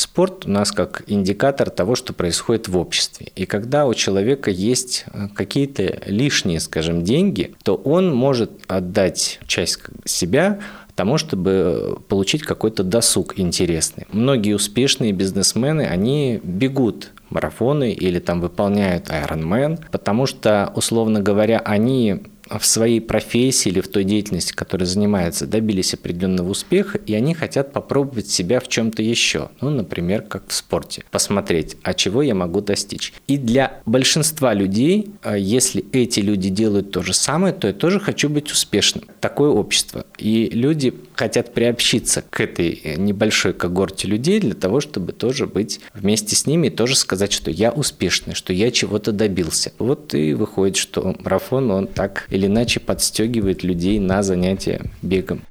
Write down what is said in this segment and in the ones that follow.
Спорт у нас как индикатор того, что происходит в обществе. И когда у человека есть э, какие-то лишние, скажем, деньги, то он может отдать часть себя тому, чтобы получить какой-то досуг интересный. Многие успешные бизнесмены, они бегут марафоны или там выполняют Ironman, потому что, условно говоря, они в своей профессии или в той деятельности, которой занимаются, добились определенного успеха, и они хотят попробовать себя в чем-то еще. Ну, например, как в спорте. Посмотреть, а чего я могу достичь. И для большинства людей, а, если эти люди делают то же самое, то я тоже хочу быть успешным. Такое общество. И люди хотят приобщиться к этой небольшой когорте людей для того, чтобы тоже быть вместе с ними и тоже сказать, что я успешный, что я чего-то добился. Вот и выходит, что марафон, он так иначе подстегивает людей на занятия бегом.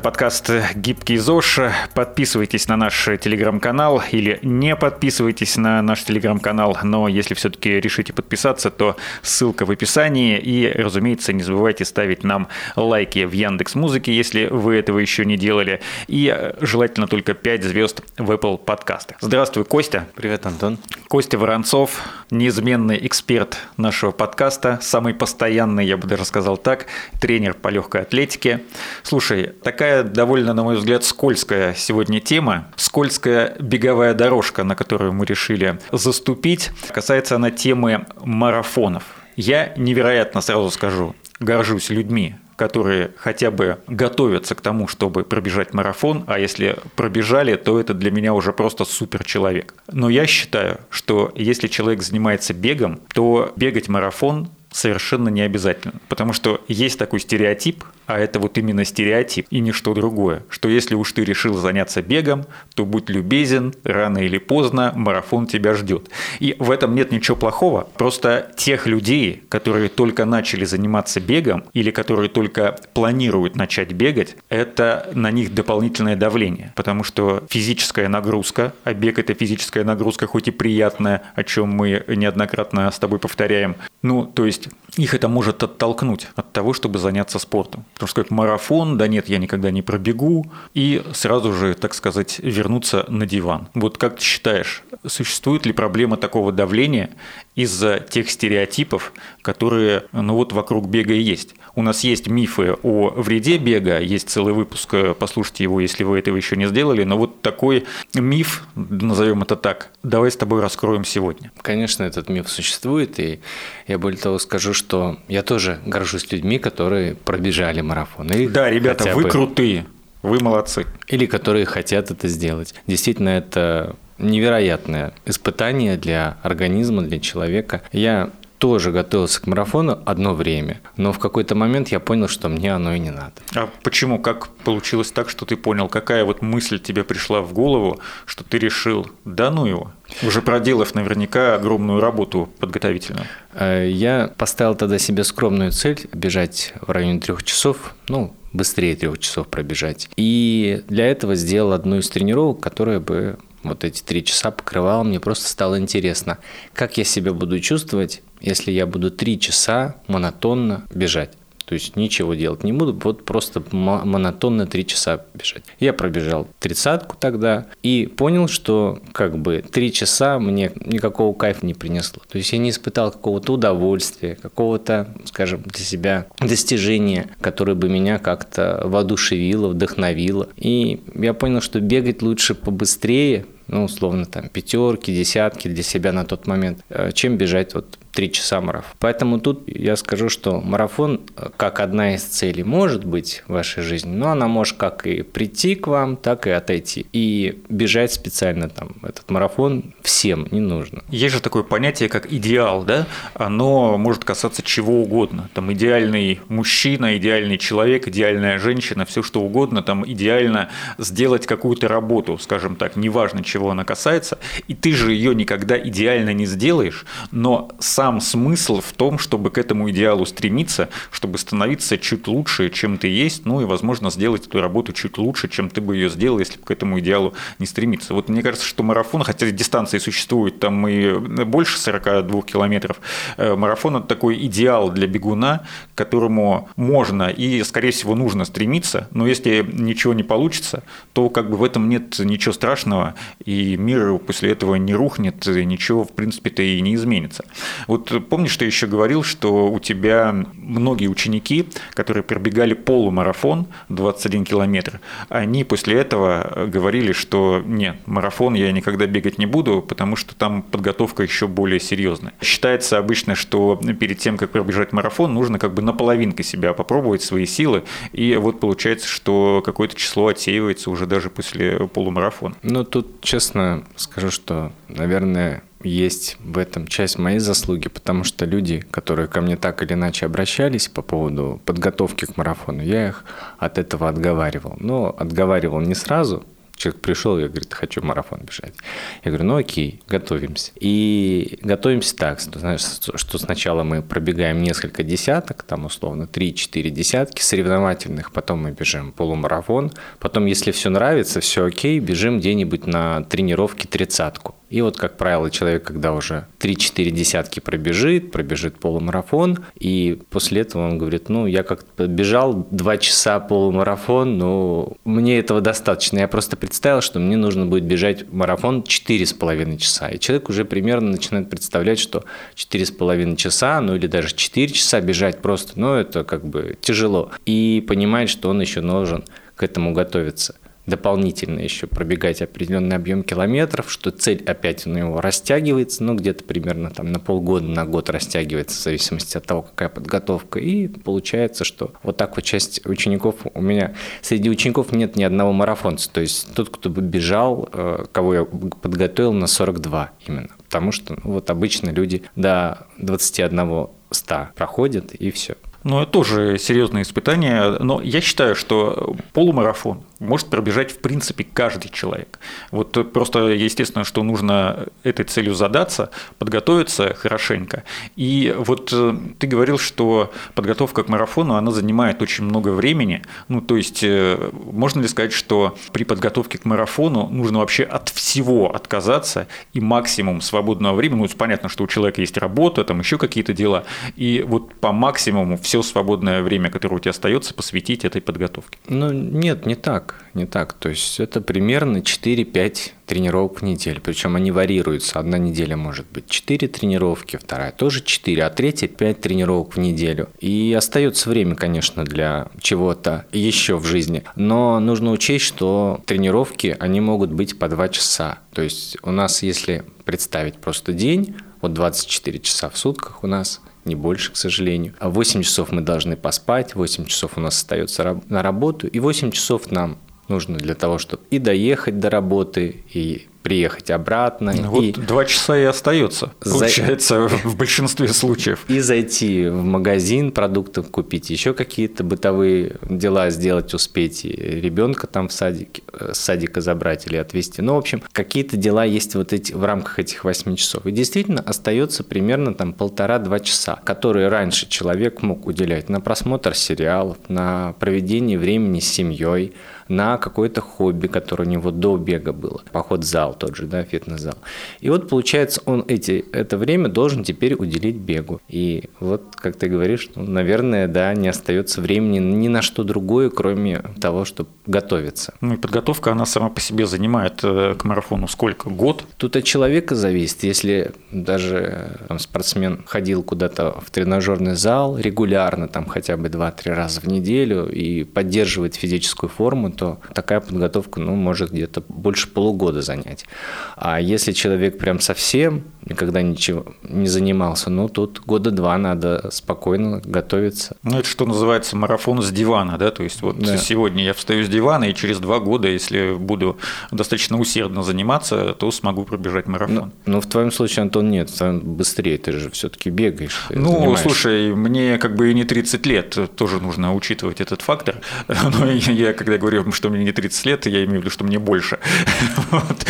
Подкаст «Гибкий ЗОЖ». Подписывайтесь на наш телеграм-канал или не подписывайтесь на наш телеграм-канал, но если все-таки решите подписаться, то ссылка в описании. И, разумеется, не забывайте ставить нам лайки в Яндекс Музыке, если вы этого еще не делали. И желательно только 5 звезд в Apple подкастах. Здравствуй, Костя. Привет, Антон. Костя Воронцов, неизменный эксперт нашего подкаста, самый постоянный, я бы даже сказал так, тренер по легкой атлетике. Слушай, такая довольно, на мой взгляд, скользкая сегодня тема, скользкая беговая дорожка, на которую мы решили заступить. Касается она темы марафонов. Я невероятно, сразу скажу, горжусь людьми, которые хотя бы готовятся к тому, чтобы пробежать марафон, а если пробежали, то это для меня уже просто супер человек. Но я считаю, что если человек занимается бегом, то бегать марафон совершенно не обязательно. Потому что есть такой стереотип, а это вот именно стереотип и ничто другое, что если уж ты решил заняться бегом, то будь любезен, рано или поздно марафон тебя ждет. И в этом нет ничего плохого, просто тех людей, которые только начали заниматься бегом или которые только планируют начать бегать, это на них дополнительное давление, потому что физическая нагрузка, а бег это физическая нагрузка, хоть и приятная, о чем мы неоднократно с тобой повторяем, ну, то есть их это может оттолкнуть от того, чтобы заняться спортом. Потому что как марафон, да нет, я никогда не пробегу, и сразу же, так сказать, вернуться на диван. Вот как ты считаешь, существует ли проблема такого давления из-за тех стереотипов, которые ну вот вокруг бега и есть? У нас есть мифы о вреде бега, есть целый выпуск, послушайте его, если вы этого еще не сделали, но вот такой миф, назовем это так, давай с тобой раскроем сегодня. Конечно, этот миф существует, и я более того скажу, что я тоже горжусь людьми, которые пробежали марафон. И да, ребята, вы бы... крутые, вы молодцы. Или которые хотят это сделать. Действительно, это невероятное испытание для организма, для человека. Я тоже готовился к марафону одно время, но в какой-то момент я понял, что мне оно и не надо. А почему? Как получилось так, что ты понял? Какая вот мысль тебе пришла в голову, что ты решил, да ну его, уже проделав наверняка огромную работу подготовительную. Э, я поставил тогда себе скромную цель бежать в районе трех часов, ну, быстрее трех часов пробежать. И для этого сделал одну из тренировок, которая бы вот эти три часа покрывала. Мне просто стало интересно, как я себя буду чувствовать, если я буду три часа монотонно бежать. То есть ничего делать не буду, вот просто монотонно три часа бежать. Я пробежал тридцатку тогда и понял, что как бы три часа мне никакого кайфа не принесло. То есть я не испытал какого-то удовольствия, какого-то, скажем, для себя достижения, которое бы меня как-то воодушевило, вдохновило. И я понял, что бегать лучше побыстрее, ну, условно, там, пятерки, десятки для себя на тот момент, э, чем бежать вот три часа марафон. Поэтому тут я скажу, что марафон э, как одна из целей может быть в вашей жизни, но она может как и прийти к вам, так и отойти. И бежать специально там этот марафон всем не нужно. Есть же такое понятие, как идеал, да? Оно может касаться чего угодно. Там идеальный мужчина, идеальный человек, идеальная женщина, все что угодно. Там идеально сделать какую-то работу, скажем так, неважно чего она касается. И ты же ее никогда идеально не сделаешь, но сам сам смысл в том, чтобы к этому идеалу стремиться, чтобы становиться чуть лучше, чем ты есть, ну и, возможно, сделать эту работу чуть лучше, чем ты бы ее сделал, если бы к этому идеалу не стремиться. Вот мне кажется, что марафон, хотя дистанции существуют там и больше 42 километров, э, марафон – это такой идеал для бегуна, к которому можно и, скорее всего, нужно стремиться, но если ничего не получится, то как бы в этом нет ничего страшного, и мир после этого не рухнет, ничего, в принципе-то, и не изменится. Вот помнишь, ты еще говорил, что у тебя многие ученики, которые пробегали полумарафон 21 километр, они после этого говорили, что нет, марафон я никогда бегать не буду, потому что там подготовка еще более серьезная. Считается обычно, что перед тем, как пробежать марафон, нужно как бы наполовинкой себя попробовать свои силы, и вот получается, что какое-то число отсеивается уже даже после полумарафона. Ну, тут честно скажу, что, наверное, есть в этом часть моей заслуги, потому что люди, которые ко мне так или иначе обращались по поводу подготовки к марафону, я их от этого отговаривал. Но отговаривал не сразу, Человек пришел и говорит, хочу марафон бежать. Я говорю, ну окей, готовимся. И готовимся так, знаешь, что сначала мы пробегаем несколько десяток, там условно 3-4 десятки соревновательных, потом мы бежим полумарафон, потом, если все нравится, все окей, бежим где-нибудь на тренировке тридцатку. И вот, как правило, человек, когда уже 3-4 десятки пробежит, пробежит полумарафон, и после этого он говорит, ну, я как-то бежал 2 часа полумарафон, но мне этого достаточно. Я просто представил, что мне нужно будет бежать марафон 4,5 часа. И человек уже примерно начинает представлять, что 4,5 часа, ну или даже 4 часа бежать просто, ну, это как бы тяжело. И понимает, что он еще должен к этому готовиться дополнительно еще пробегать определенный объем километров, что цель опять у него растягивается, ну, где-то примерно там на полгода, на год растягивается, в зависимости от того, какая подготовка. И получается, что вот так вот часть учеников у меня, среди учеников нет ни одного марафонца, то есть тот, кто бы бежал, э, кого я подготовил на 42 именно. Потому что ну, вот обычно люди до 21 100 проходят и все. Ну, это тоже серьезное испытание, но я считаю, что полумарафон может пробежать в принципе каждый человек. Вот просто естественно, что нужно этой целью задаться, подготовиться хорошенько. И вот э, ты говорил, что подготовка к марафону, она занимает очень много времени. Ну, то есть, э, можно ли сказать, что при подготовке к марафону нужно вообще от всего отказаться и максимум свободного времени, ну, понятно, что у человека есть работа, там еще какие-то дела, и вот по максимуму все свободное время, которое у тебя остается, посвятить этой подготовке? Ну, нет, не так. Не так. То есть это примерно 4-5 тренировок в неделю. Причем они варьируются. Одна неделя может быть 4 тренировки, вторая тоже 4, а третья 5 тренировок в неделю. И остается время, конечно, для чего-то еще в жизни. Но нужно учесть, что тренировки, они могут быть по 2 часа. То есть у нас, если представить просто день, вот 24 часа в сутках у нас не больше, к сожалению. А 8 часов мы должны поспать, 8 часов у нас остается на работу, и 8 часов нам нужно для того, чтобы и доехать до работы, и приехать обратно. Вот и два часа и остается, получается, за... в большинстве случаев. И зайти в магазин, продуктов купить, еще какие-то бытовые дела сделать, успеть, ребенка там в садике, э, с садика забрать или отвезти. Ну, в общем, какие-то дела есть вот эти, в рамках этих 8 часов. И действительно остается примерно там полтора-два часа, которые раньше человек мог уделять на просмотр сериалов, на проведение времени с семьей, на какое-то хобби, которое у него до бега было, поход в зал тот же, да, фитнес-зал. И вот, получается, он эти, это время должен теперь уделить бегу. И вот, как ты говоришь, ну, наверное, да, не остается времени ни на что другое, кроме того, чтобы готовиться. Ну и подготовка, она сама по себе занимает э, к марафону сколько? Год? Тут от человека зависит. Если даже там, спортсмен ходил куда-то в тренажерный зал регулярно, там хотя бы 2-3 раза в неделю и поддерживает физическую форму, то такая подготовка ну, может где-то больше полугода занять. А если человек прям совсем никогда ничего не занимался, ну тут года два надо спокойно готовиться. Ну это что называется марафон с дивана, да, то есть вот да. сегодня я встаю с дивана и через два года, если буду достаточно усердно заниматься, то смогу пробежать марафон. Ну, ну в твоем случае, Антон, нет, быстрее, ты же все-таки бегаешь. Ну, занимаешься. слушай, мне как бы и не 30 лет, тоже нужно учитывать этот фактор, но я когда говорю, что мне не 30 лет, я имею в виду, что мне больше. Вот.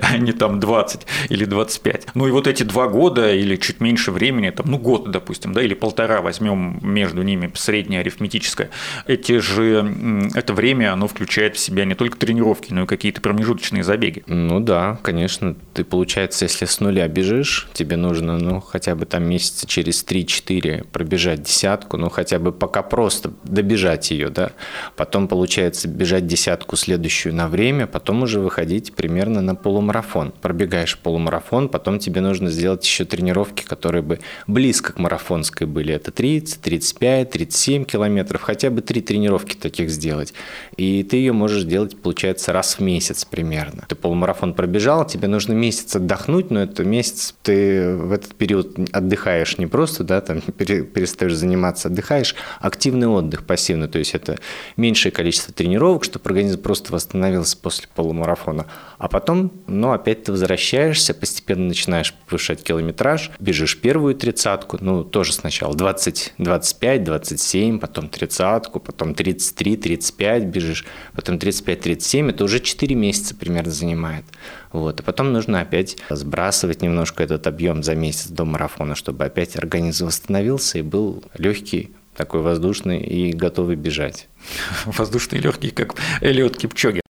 А не там 20 или 25. Ну и вот эти два года или чуть меньше времени, там, ну год, допустим, да, или полтора возьмем между ними среднее арифметическое, эти же, это время, оно включает в себя не только тренировки, но и какие-то промежуточные забеги. Ну да, конечно. Ты, получается, если с нуля бежишь, тебе нужно, ну, хотя бы там месяца через 3-4 пробежать десятку, ну, хотя бы пока просто добежать ее, да. Потом, получается, бежать десятку следующую на время, потом уже выходить примерно на полумарафон. Пробегаешь полумарафон, потом тебе нужно сделать еще тренировки, которые бы близко к марафонской были. Это 30, 35, 37 километров, хотя бы три тренировки таких сделать. И ты ее можешь делать, получается, раз в месяц примерно. Ты полумарафон пробежал, тебе нужно месяц отдохнуть, но это месяц ты в этот период отдыхаешь не просто, да, там перестаешь заниматься, отдыхаешь, активный отдых, пассивный, то есть это меньшее количество тренировок, чтобы организм просто восстановился после полумарафона. А потом, ну, опять ты возвращаешься, постепенно начинаешь повышать километраж, бежишь первую тридцатку, ну, тоже сначала 20, 25, 27, потом тридцатку, потом 33, 35 бежишь, потом 35, 37, это уже 4 месяца примерно занимает. Вот. А потом нужно опять сбрасывать немножко этот объем за месяц до марафона, чтобы опять организм восстановился и был легкий, такой воздушный и готовый бежать. Воздушный легкий, как Элиот Кипчоги.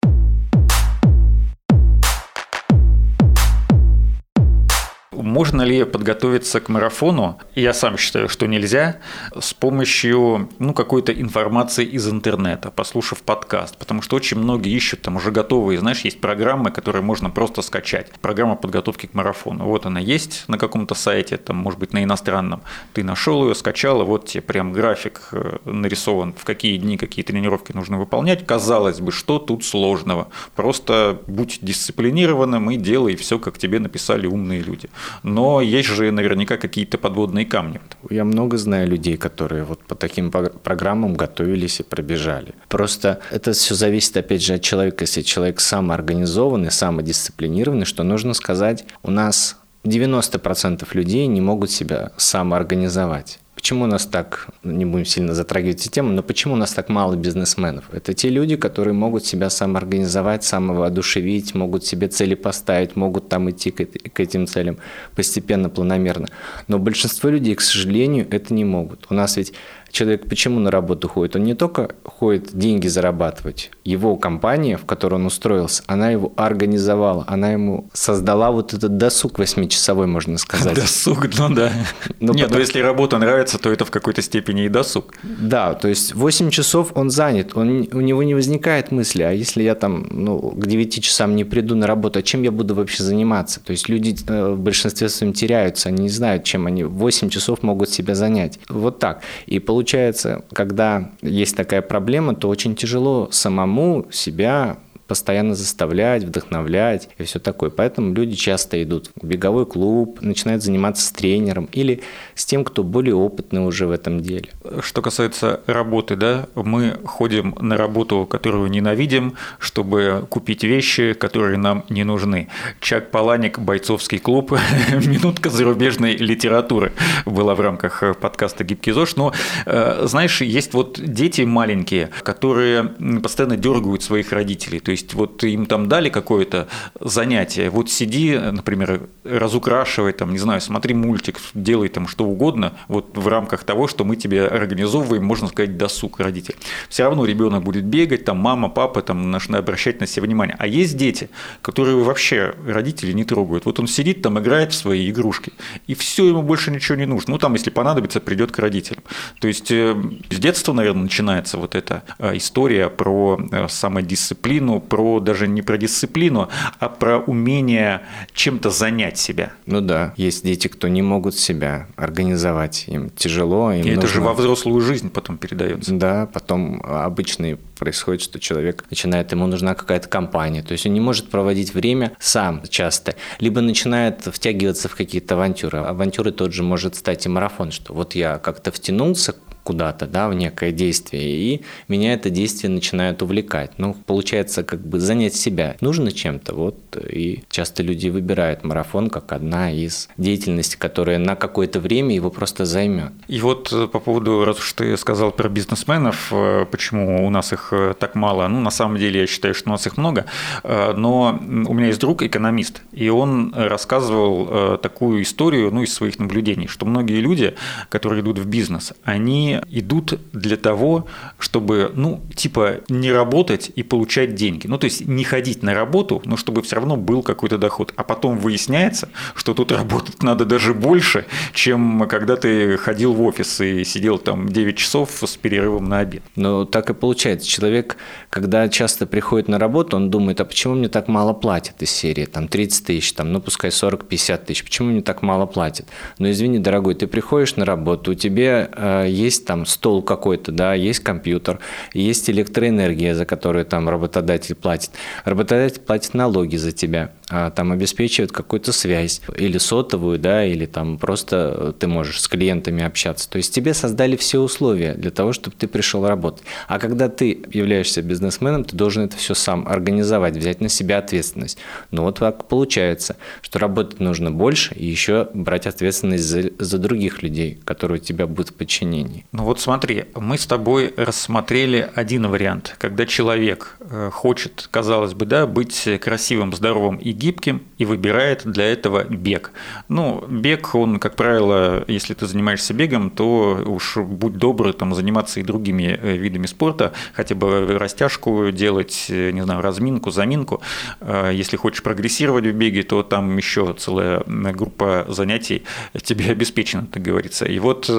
Можно ли подготовиться к марафону? Я сам считаю, что нельзя с помощью ну, какой-то информации из интернета, послушав подкаст, потому что очень многие ищут там уже готовые, знаешь, есть программы, которые можно просто скачать. Программа подготовки к марафону. Вот она есть на каком-то сайте, там, может быть, на иностранном. Ты нашел ее, скачал, и вот тебе прям график э, нарисован, в какие дни какие тренировки нужно выполнять. Казалось бы, что тут сложного? Просто будь дисциплинированным и делай все, как тебе написали умные люди но есть же наверняка какие-то подводные камни. Я много знаю людей, которые вот по таким программам готовились и пробежали. Просто это все зависит, опять же, от человека. Если человек самоорганизованный, самодисциплинированный, что нужно сказать, у нас 90% людей не могут себя самоорганизовать. Почему у нас так, не будем сильно затрагивать эту тему, но почему у нас так мало бизнесменов? Это те люди, которые могут себя самоорганизовать, самовоодушевить, могут себе цели поставить, могут там идти к, к этим целям постепенно, планомерно. Но большинство людей, к сожалению, это не могут. У нас ведь человек почему на работу ходит? Он не только ходит деньги зарабатывать. Его компания, в которой он устроился, она его организовала, она ему создала вот этот досуг восьмичасовой, можно сказать. Досуг, ну да. Ну, Нет, но если работа нравится, то это в какой-то степени и досуг. Да, то есть 8 часов он занят, он, у него не возникает мысли, а если я там ну, к 9 часам не приду на работу, а чем я буду вообще заниматься? То есть люди э, в большинстве своем теряются, они не знают, чем они 8 часов могут себя занять. Вот так. И получается получается, когда есть такая проблема, то очень тяжело самому себя постоянно заставлять, вдохновлять и все такое. Поэтому люди часто идут в беговой клуб, начинают заниматься с тренером или с тем, кто более опытный уже в этом деле. Что касается работы, да, мы ходим на работу, которую ненавидим, чтобы купить вещи, которые нам не нужны. Чак Паланик, бойцовский клуб, минутка зарубежной литературы была в рамках подкаста «Гибкий ЗОЖ». Но, э, знаешь, есть вот дети маленькие, которые постоянно дергают своих родителей. То есть вот им там дали какое-то занятие, вот сиди, например, разукрашивай, там, не знаю, смотри мультик, делай там что угодно, вот в рамках того, что мы тебе организовываем, можно сказать, досуг родитель. Все равно ребенок будет бегать, там мама, папа, там нужно обращать на себя внимание. А есть дети, которые вообще родители не трогают. Вот он сидит там, играет в свои игрушки, и все ему больше ничего не нужно. Ну там, если понадобится, придет к родителям. То есть э, с детства, наверное, начинается вот эта э, история про э, самодисциплину, про даже не про дисциплину, а про умение чем-то занять себя. Ну да, есть дети, кто не могут себя организовать, им тяжело. Им И нужно... это же во взрослую жизнь потом передается. Да, потом обычно происходит, что человек начинает, ему нужна какая-то компания, то есть он не может проводить время сам часто, либо начинает втягиваться в какие-то авантюры. Авантюры тот же может стать и марафон, что вот я как-то втянулся куда-то, да, в некое действие, и меня это действие начинает увлекать. Ну, получается, как бы занять себя нужно чем-то, вот И часто люди выбирают марафон как одна из деятельностей, которая на какое-то время его просто займет. И вот э, по поводу, раз уж ты сказал про бизнесменов, э, почему у нас их э, так мало, ну, на самом деле, я считаю, что у нас их много, но у меня есть друг экономист, и он рассказывал такую историю, ну, из своих наблюдений, что многие люди, которые идут в бизнес, они идут для того, чтобы, ну, типа, не работать и получать деньги. Ну, то есть не ходить на работу, но чтобы все равно был какой-то доход. А потом выясняется, что тут работать надо даже больше, чем когда ты ходил в офис и сидел там 9 часов с перерывом на обед. Ну, так и получается. Человек, когда часто приходит на работу, он думает, а почему мне так мало платят из серии? Там 30 тысяч, там, ну, пускай 40-50 тысяч. Почему мне так мало платят? Ну, извини, дорогой, ты приходишь на работу, у тебя э, есть там стол какой-то, да, есть компьютер, есть электроэнергия, за которую там работодатель платит. Работодатель платит налоги за тебя, а, там обеспечивает какую-то связь, или сотовую, да, или там просто ты можешь с клиентами общаться. То есть тебе создали все условия для того, чтобы ты пришел работать. А когда ты являешься бизнесменом, ты должен это все сам организовать, взять на себя ответственность. Ну вот так получается, что работать нужно больше и еще брать ответственность за, за других людей, которые у тебя будут в подчинении. Ну вот смотри, мы с тобой рассмотрели один вариант, когда человек э, хочет, казалось бы, да, быть красивым, здоровым и гибким и выбирает для этого бег. Ну, бег, он, как правило, если ты занимаешься бегом, то уж будь добрый там заниматься и другими э, видами спорта, хотя бы растяжку делать, э, не знаю, разминку, заминку. Э, если хочешь прогрессировать в беге, то там еще целая группа занятий тебе обеспечена, так говорится. И вот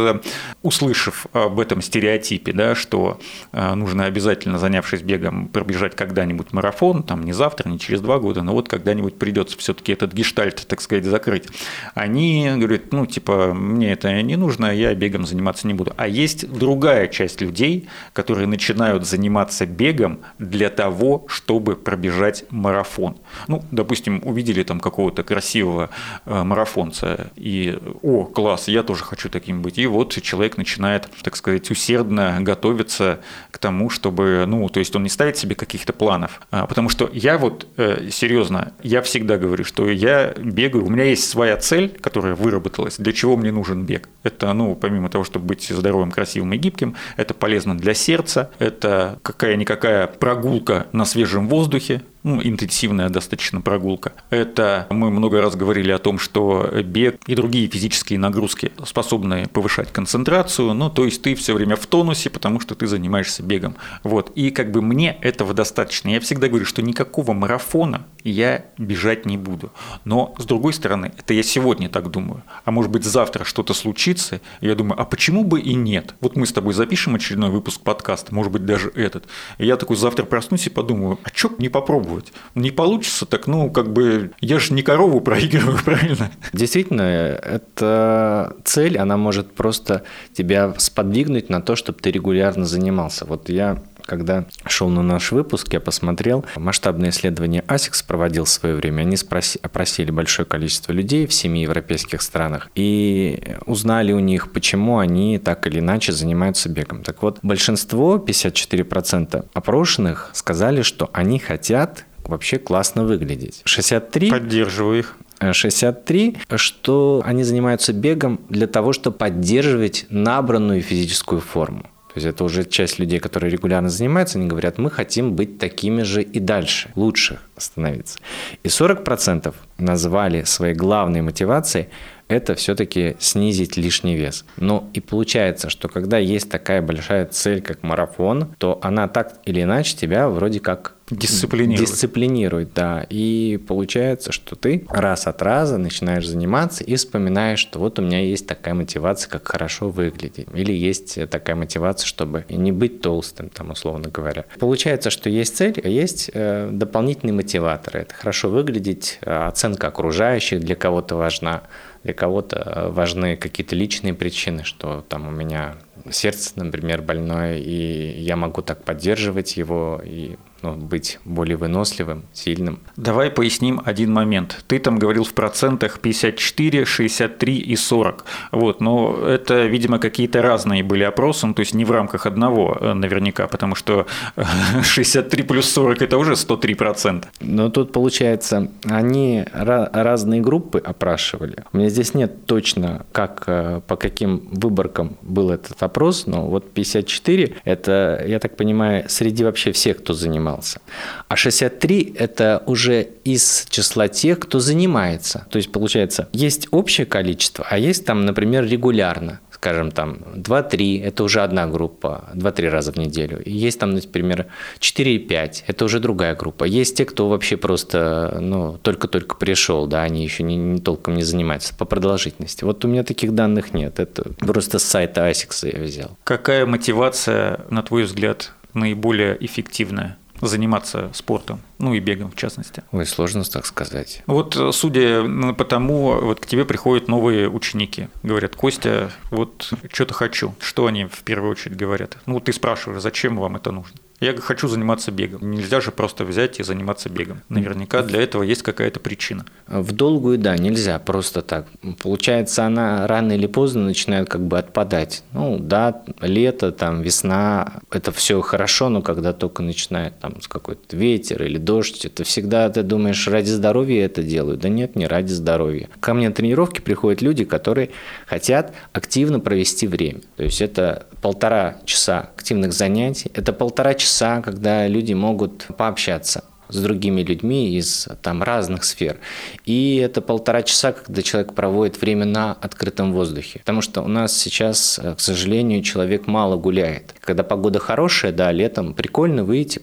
услышав об этом стереотипе, да, что нужно обязательно, занявшись бегом, пробежать когда-нибудь марафон, там не завтра, не через два года, но вот когда-нибудь придется все-таки этот гештальт, так сказать, закрыть. Они говорят, ну, типа, мне это не нужно, я бегом заниматься не буду. А есть другая часть людей, которые начинают заниматься бегом для того, чтобы пробежать марафон. Ну, допустим, увидели там какого-то красивого э, марафонца, и, о, класс, я тоже хочу таким быть. И вот человек начинает, так сказать, усердно готовиться к тому, чтобы, ну, то есть он не ставит себе каких-то планов. А, потому что я вот, э, серьезно, я всегда говорю, что я бегаю, у меня есть своя цель, которая выработалась, для чего мне нужен бег. Это, ну, помимо того, чтобы быть здоровым, красивым и гибким, это полезно для сердца, это какая-никакая прогулка на свежем воздухе, ну, интенсивная достаточно прогулка. Это мы много раз говорили о том, что бег и другие физические нагрузки способны повышать концентрацию, ну, то есть ты все время в тонусе, потому что ты занимаешься бегом. Вот. И как бы мне этого достаточно. Я всегда говорю, что никакого марафона я бежать не буду. Но, с другой стороны, это я сегодня так думаю. А может быть, завтра что-то случится, и я думаю, а почему бы и нет? Вот мы с тобой запишем очередной выпуск подкаста, может быть, даже этот. И я такой завтра проснусь и подумаю, а что не попробовать? Попробовать. Не получится, так ну, как бы, я же не корову проигрываю, правильно? Действительно, эта цель, она может просто тебя сподвигнуть на то, чтобы ты регулярно занимался. Вот я когда шел на наш выпуск, я посмотрел масштабное исследование ASICS проводил в свое время. Они спроси, опросили большое количество людей в семи европейских странах и узнали у них, почему они так или иначе занимаются бегом. Так вот, большинство, 54% опрошенных, сказали, что они хотят вообще классно выглядеть. 63... Поддерживаю их. 63, что они занимаются бегом для того, чтобы поддерживать набранную физическую форму. То есть это уже часть людей, которые регулярно занимаются, они говорят, мы хотим быть такими же и дальше, лучше становиться. И 40% назвали своей главной мотивацией это все-таки снизить лишний вес. Ну и получается, что когда есть такая большая цель, как марафон, то она так или иначе тебя вроде как Дисциплинирует. Дисциплинирует, да. И получается, что ты раз от раза начинаешь заниматься и вспоминаешь, что вот у меня есть такая мотивация, как хорошо выглядеть. Или есть такая мотивация, чтобы не быть толстым, там, условно говоря. Получается, что есть цель, а есть э, дополнительные мотиваторы. Это хорошо выглядеть, э, оценка окружающих для кого-то важна Для кого-то важны какие-то личные причины, что там у меня сердце, например, больное, и я могу так поддерживать его и ну, быть более выносливым, сильным. Давай поясним один момент. Ты там говорил в процентах 54, 63 и 40. Вот, но это, видимо, какие-то разные были опросы, ну, то есть не в рамках одного э, наверняка, потому что 63 плюс 40 – это уже 103 процента. Но тут, получается, они разные группы опрашивали. У меня здесь нет точно, как, э, по каким выборкам был этот опрос, но вот 54 – это, я так понимаю, среди вообще всех, кто занимался. А 63 – это уже из числа тех, кто занимается. То есть, получается, есть общее количество, а есть там, например, регулярно скажем, там 2-3, это уже одна группа, 2-3 раза в неделю. И есть там, например, 4-5, это уже другая группа. Есть те, кто вообще просто, ну, только-только пришел, да, они еще не, не толком не занимаются по продолжительности. Вот у меня таких данных нет, это просто с сайта ASICS я взял. Какая мотивация, на твой взгляд, наиболее эффективная? Заниматься спортом, ну и бегом в частности? Ой, сложно так сказать. Вот э, судя по тому, вот к тебе приходят новые ученики, говорят, Костя, вот что-то хочу. Что они в первую очередь говорят? Ну, ты спрашиваешь, зачем вам это нужно? Я хочу заниматься бегом. Нельзя же просто взять и заниматься бегом. Наверняка для этого есть какая-то причина. В долгую, да, нельзя просто так. Получается, она рано или поздно начинает как бы отпадать. Ну, да, лето, там, весна, это все хорошо, но когда только начинает там какой-то ветер или дождь, это всегда ты думаешь, ради здоровья это делаю. Да нет, не ради здоровья. Ко мне на тренировки приходят люди, которые хотят активно провести время. То есть это полтора часа активных занятий, это полтора часа часа, когда люди могут пообщаться с другими людьми из там разных сфер. И это полтора часа, когда человек проводит время на открытом воздухе. Потому что у нас сейчас, к сожалению, человек мало гуляет. Когда погода хорошая, да, летом прикольно выйти,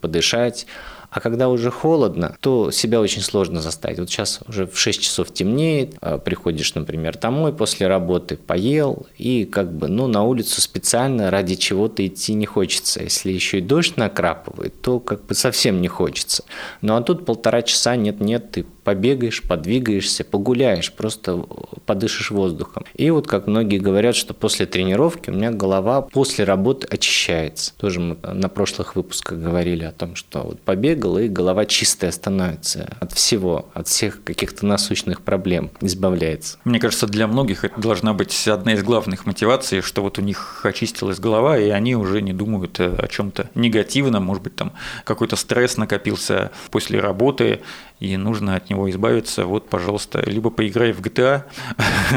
подышать, а когда уже холодно, то себя очень сложно заставить. Вот сейчас уже в 6 часов темнеет, а, приходишь, например, домой после работы, поел, и как бы, ну, на улицу специально ради чего-то идти не хочется. Если еще и дождь накрапывает, то как бы совсем не хочется. Ну, а тут полтора часа нет-нет, ты побегаешь, подвигаешься, погуляешь, просто подышишь воздухом. И вот как многие говорят, что после тренировки у меня голова после работы очищается. Тоже мы на прошлых выпусках говорили о том, что вот побегал, и голова чистая становится от всего, от всех каких-то насущных проблем избавляется. Мне кажется, для многих это должна быть одна из главных мотиваций, что вот у них очистилась голова, и они уже не думают о чем-то негативном, может быть, там какой-то стресс накопился после работы, и нужно от него избавиться, вот, пожалуйста, либо поиграй в GTA,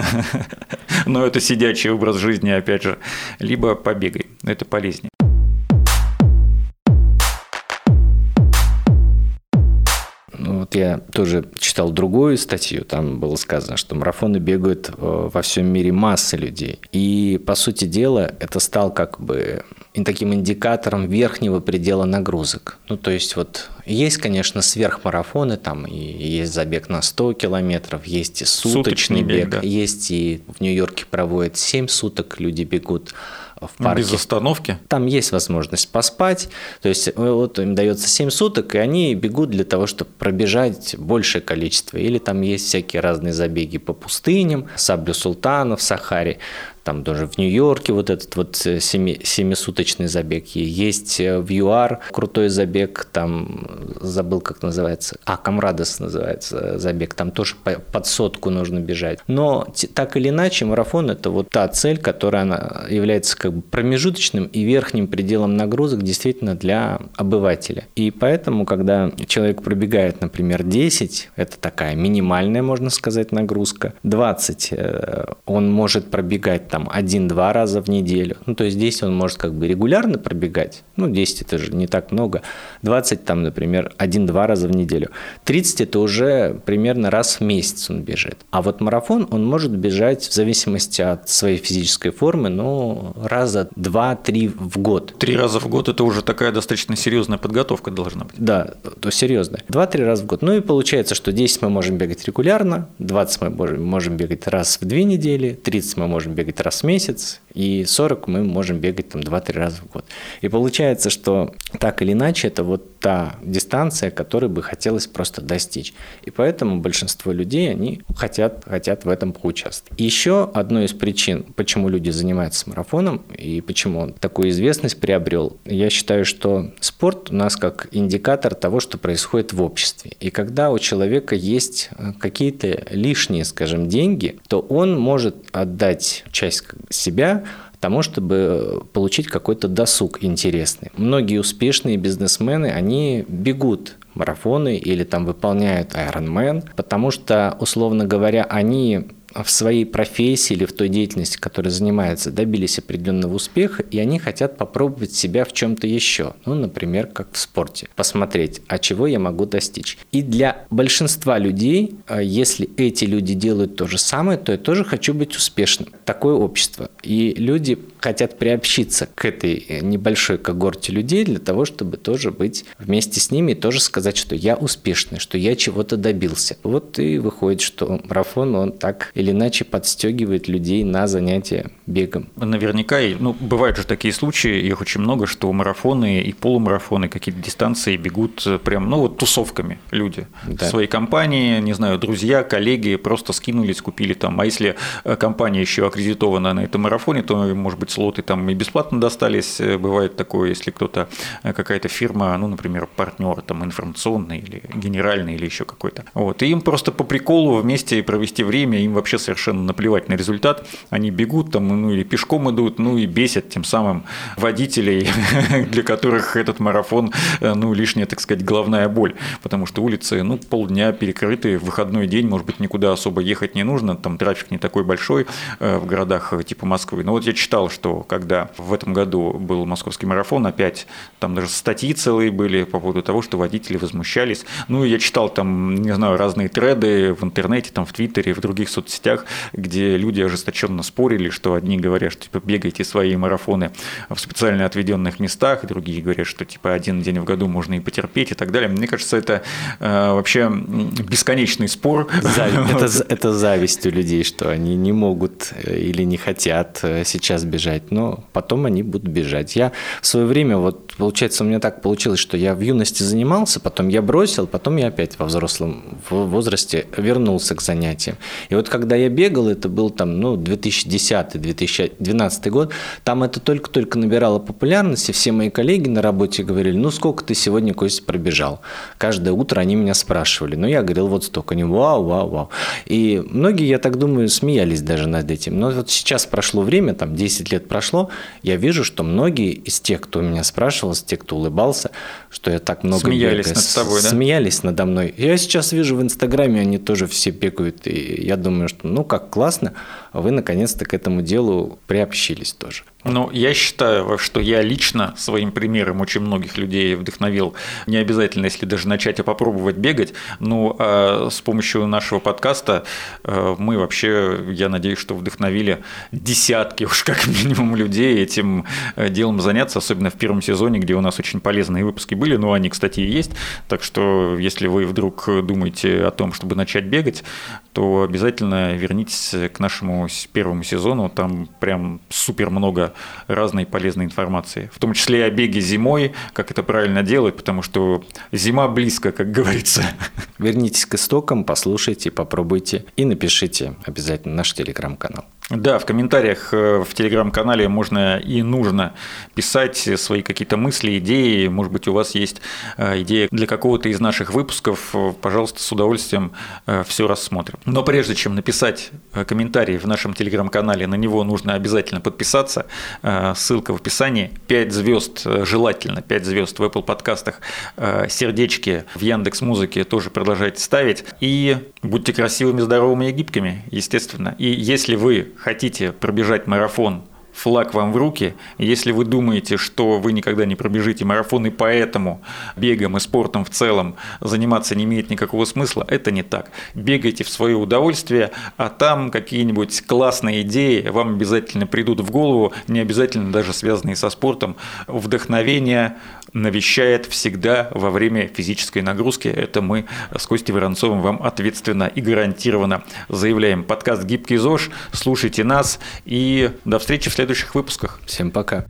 но это сидячий образ жизни, опять же, либо побегай, это полезнее. Вот я тоже читал другую статью, там было сказано, что марафоны бегают э, во всем мире масса людей. И, по сути дела, это стал как бы таким индикатором верхнего предела нагрузок. Ну, то есть вот есть, конечно, сверхмарафоны, там и есть забег на 100 километров, есть и суточный, суточный бег, бег да. есть и в Нью-Йорке проводят 7 суток, люди бегут в парке. Без остановки? Там есть возможность поспать. То есть вот им дается 7 суток, и они бегут для того, чтобы пробежать большее количество. Или там есть всякие разные забеги по пустыням, Саблю Султана в Сахаре там даже в Нью-Йорке вот этот вот э, семи, семисуточный забег есть, э, в ЮАР крутой забег, там забыл, как называется, а, Камрадос называется забег, там тоже под сотку нужно бежать. Но так или иначе марафон – это вот та цель, которая она является как бы промежуточным и верхним пределом нагрузок действительно для обывателя. И поэтому, когда человек пробегает, например, 10, это такая минимальная, можно сказать, нагрузка, 20 э, он может пробегать там там один-два раза в неделю. Ну, то есть здесь он может как бы регулярно пробегать. Ну, 10 это же не так много. 20 там, например, один-два раза в неделю. 30 это уже примерно раз в месяц он бежит. А вот марафон он может бежать в зависимости от своей физической формы, ну, раза два-три в год. Три раза в год это уже такая достаточно серьезная подготовка должна быть. Да, то серьезная. Два-три раза в год. Ну и получается, что 10 мы можем бегать регулярно, 20 мы можем, можем бегать раз в две недели, 30 мы можем бегать раз раз в месяц И 40 мы можем бегать там 2-3 раза в год. И получается, что так или иначе это вот та дистанция, которой бы хотелось просто достичь. И поэтому большинство людей, они хотят, хотят в этом поучаствовать. Еще одной из причин, почему люди занимаются марафоном и почему он такую известность приобрел, я считаю, что спорт у нас как индикатор того, что происходит в обществе. И когда у человека есть э, какие-то лишние, скажем, деньги, то он может отдать часть себя тому, чтобы получить какой-то досуг интересный. Многие успешные бизнесмены, они бегут марафоны или там выполняют Ironman, потому что, условно говоря, они в своей профессии или в той деятельности, которой занимаются, добились определенного успеха, и они хотят попробовать себя в чем-то еще. Ну, например, как в спорте. Посмотреть, а чего я могу достичь. И для большинства людей, а, если эти люди делают то же самое, то я тоже хочу быть успешным. Такое общество. И люди хотят приобщиться к этой э, небольшой когорте людей для того, чтобы тоже быть вместе с ними и тоже сказать, что я успешный, что я чего-то добился. Вот и выходит, что марафон, он так или иначе подстегивает людей на занятия бегом. Наверняка, ну, бывают же такие случаи, их очень много, что марафоны и полумарафоны, какие-то дистанции бегут прям, ну, вот тусовками люди. Да. В своей компании, не знаю, друзья, коллеги просто скинулись, купили там. А если э, компания еще аккредитована на этом марафоне, то, может быть, слоты там и бесплатно достались. Э, бывает такое, если кто-то, э, какая-то фирма, ну, например, партнер там информационный или генеральный или еще какой-то. Вот. И им просто по приколу вместе провести время, им вообще вообще совершенно наплевать на результат. Они бегут там, ну или пешком идут, ну и бесят тем самым водителей, для которых этот марафон, э, ну, лишняя, так сказать, головная боль. Потому что улицы, ну, полдня перекрыты, в выходной день, может быть, никуда особо ехать не нужно, там трафик не такой большой э, в городах э, типа Москвы. Но вот я читал, что когда в этом году был московский марафон, опять там даже статьи целые были по поводу того, что водители возмущались. Ну, я читал там, не знаю, разные треды в интернете, там в Твиттере, в других соцсетях, соцсетях, где люди ожесточенно спорили, что одни говорят, что типа бегайте свои марафоны в специально отведенных местах, другие говорят, что типа один день в году можно и потерпеть и так далее. Мне кажется, это э, вообще бесконечный спор. Это, это зависть у людей, что они не могут э, или не хотят э, сейчас бежать, но потом они будут бежать. Я в свое время, вот получается, у меня так получилось, что я в юности занимался, потом я бросил, потом я опять во взрослом возрасте вернулся к занятиям. И вот когда я бегал, это был там, ну, 2010-2012 год, там это только-только набирало популярности, все мои коллеги на работе говорили, ну, сколько ты сегодня, Костя, пробежал? Каждое утро они меня спрашивали, ну, я говорил, вот столько, они, вау, вау, вау. И многие, я так думаю, смеялись даже над этим. Но вот сейчас прошло время, там 10 лет прошло, я вижу, что многие из тех, кто меня спрашивал, из тех, кто улыбался, что я так много смеялись бегаю, над тобой, да? Смеялись надо мной. Я сейчас вижу в Инстаграме, они тоже все бегают, и я думаю, что ну как классно, вы наконец-то к этому делу приобщились тоже. Ну, я считаю, что я лично своим примером очень многих людей вдохновил. Не обязательно, если даже начать, а попробовать бегать. Ну, а с помощью нашего подкаста э, мы вообще, я надеюсь, что вдохновили десятки уж как минимум людей этим э, делом заняться, особенно в первом сезоне, где у нас очень полезные выпуски были. Ну, они, кстати, и есть. Так что, если вы вдруг думаете о том, чтобы начать бегать, то обязательно вернитесь к нашему первому сезону. Там прям супер много разной полезной информации, в том числе и о беге зимой, как это правильно делать, потому что зима близко, как говорится. Вернитесь к истокам, послушайте, попробуйте и напишите обязательно наш телеграм-канал. Да, в комментариях э, в телеграм-канале можно и нужно писать свои какие-то мысли, идеи. Может быть, у вас есть э, идея для какого-то из наших выпусков. Пожалуйста, с удовольствием э, все рассмотрим. Но прежде чем написать комментарий в нашем телеграм-канале, на него нужно обязательно подписаться. Ссылка в описании. 5 звезд, желательно 5 звезд в Apple подкастах, сердечки в Яндекс Музыке тоже продолжайте ставить. И будьте красивыми, здоровыми и гибкими, естественно. И если вы хотите пробежать марафон флаг вам в руки. Если вы думаете, что вы никогда не пробежите марафон, и поэтому бегом и спортом в целом заниматься не имеет никакого смысла, это не так. Бегайте в свое удовольствие, а там какие-нибудь классные идеи вам обязательно придут в голову, не обязательно даже связанные со спортом. Вдохновение навещает всегда во время физической нагрузки. Это мы с Костей Воронцовым вам ответственно и гарантированно заявляем. Подкаст «Гибкий ЗОЖ». Слушайте нас и до встречи в следующих выпусках. Всем пока.